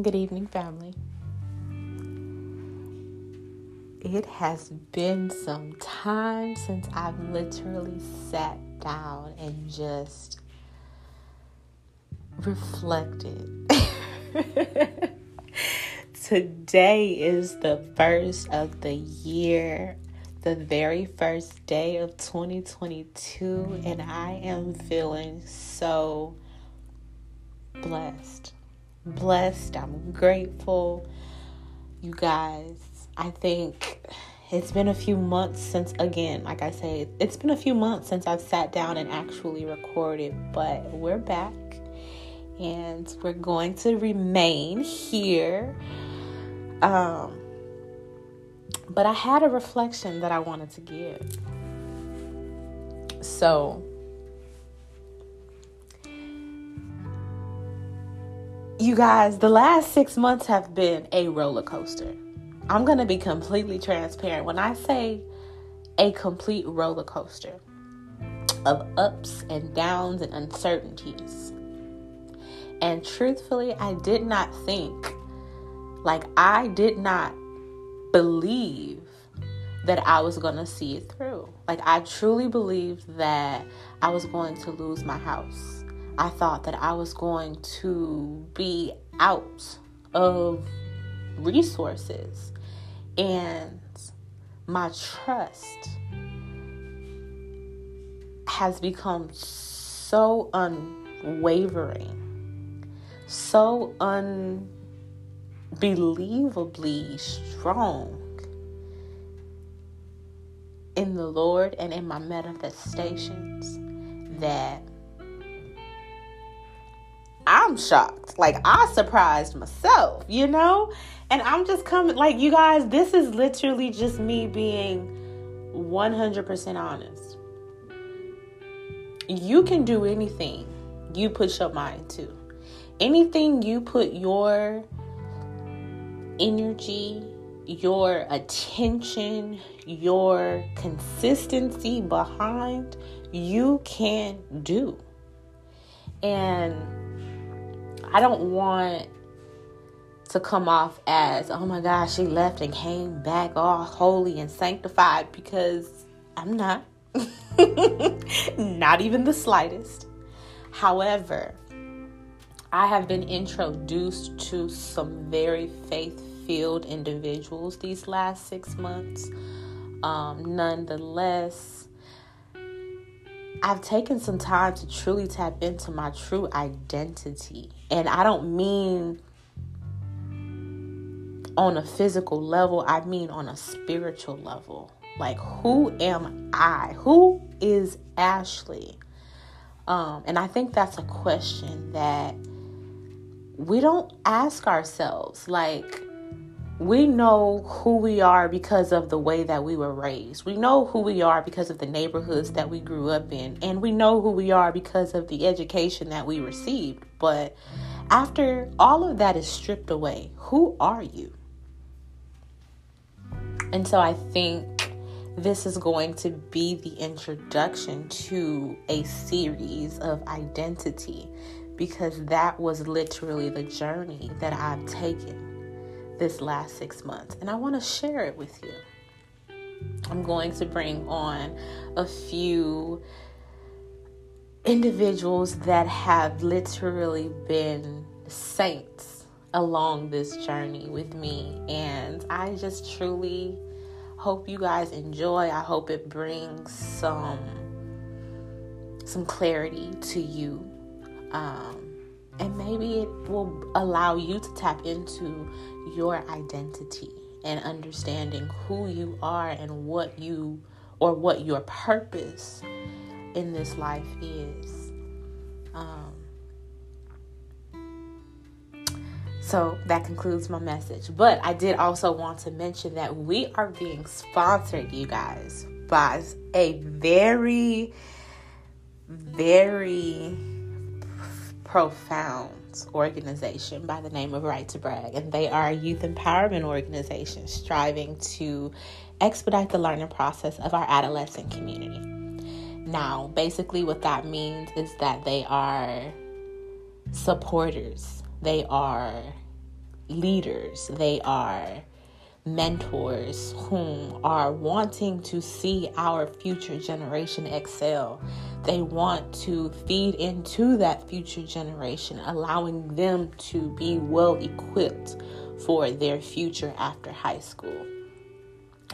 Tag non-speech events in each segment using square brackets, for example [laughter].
Good evening, family. It has been some time since I've literally sat down and just reflected. [laughs] Today is the first of the year, the very first day of 2022, and I am feeling so blessed blessed. I'm grateful. You guys, I think it's been a few months since, again, like I say, it's been a few months since I've sat down and actually recorded, but we're back and we're going to remain here. Um, but I had a reflection that I wanted to give. So, You guys, the last six months have been a roller coaster. I'm going to be completely transparent. When I say a complete roller coaster of ups and downs and uncertainties. And truthfully, I did not think, like, I did not believe that I was going to see it through. Like, I truly believed that I was going to lose my house I thought that I was going to be out of resources. And my trust has become so unwavering, so unbelievably strong in the Lord and in my manifestations that I'm shocked. Like I surprised myself, you know? And I'm just coming like you guys, this is literally just me being 100% honest. You can do anything you put your mind to. Anything you put your energy, your attention, your consistency behind, you can do. And I don't want to come off as, oh my gosh, she left and came back all holy and sanctified because I'm not. [laughs] not even the slightest. However, I have been introduced to some very faith filled individuals these last six months. Um, nonetheless, I've taken some time to truly tap into my true identity. And I don't mean on a physical level, I mean on a spiritual level. Like, who am I? Who is Ashley? Um, and I think that's a question that we don't ask ourselves. Like, we know who we are because of the way that we were raised. We know who we are because of the neighborhoods that we grew up in. And we know who we are because of the education that we received. But after all of that is stripped away, who are you? And so I think this is going to be the introduction to a series of identity because that was literally the journey that I've taken this last six months, and I want to share it with you. I'm going to bring on a few individuals that have literally been saints along this journey with me, and I just truly hope you guys enjoy. I hope it brings some some clarity to you. Um, and maybe it will allow you to tap into your identity and understanding who you are and what you or what your purpose in this life is. Um, so that concludes my message. But I did also want to mention that we are being sponsored, you guys, by a very, very profound organization by the name of Right to Brag, and they are a youth empowerment organization striving to expedite the learning process of our adolescent community. Now, basically, what that means is that they are supporters, they are leaders, they are mentors whom are wanting to see our future generation excel. They want to feed into that future generation, allowing them to be well equipped for their future after high school.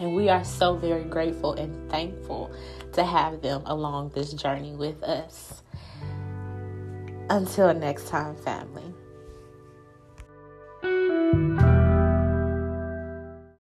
And we are so very grateful and thankful to have them along this journey with us. Until next time, family.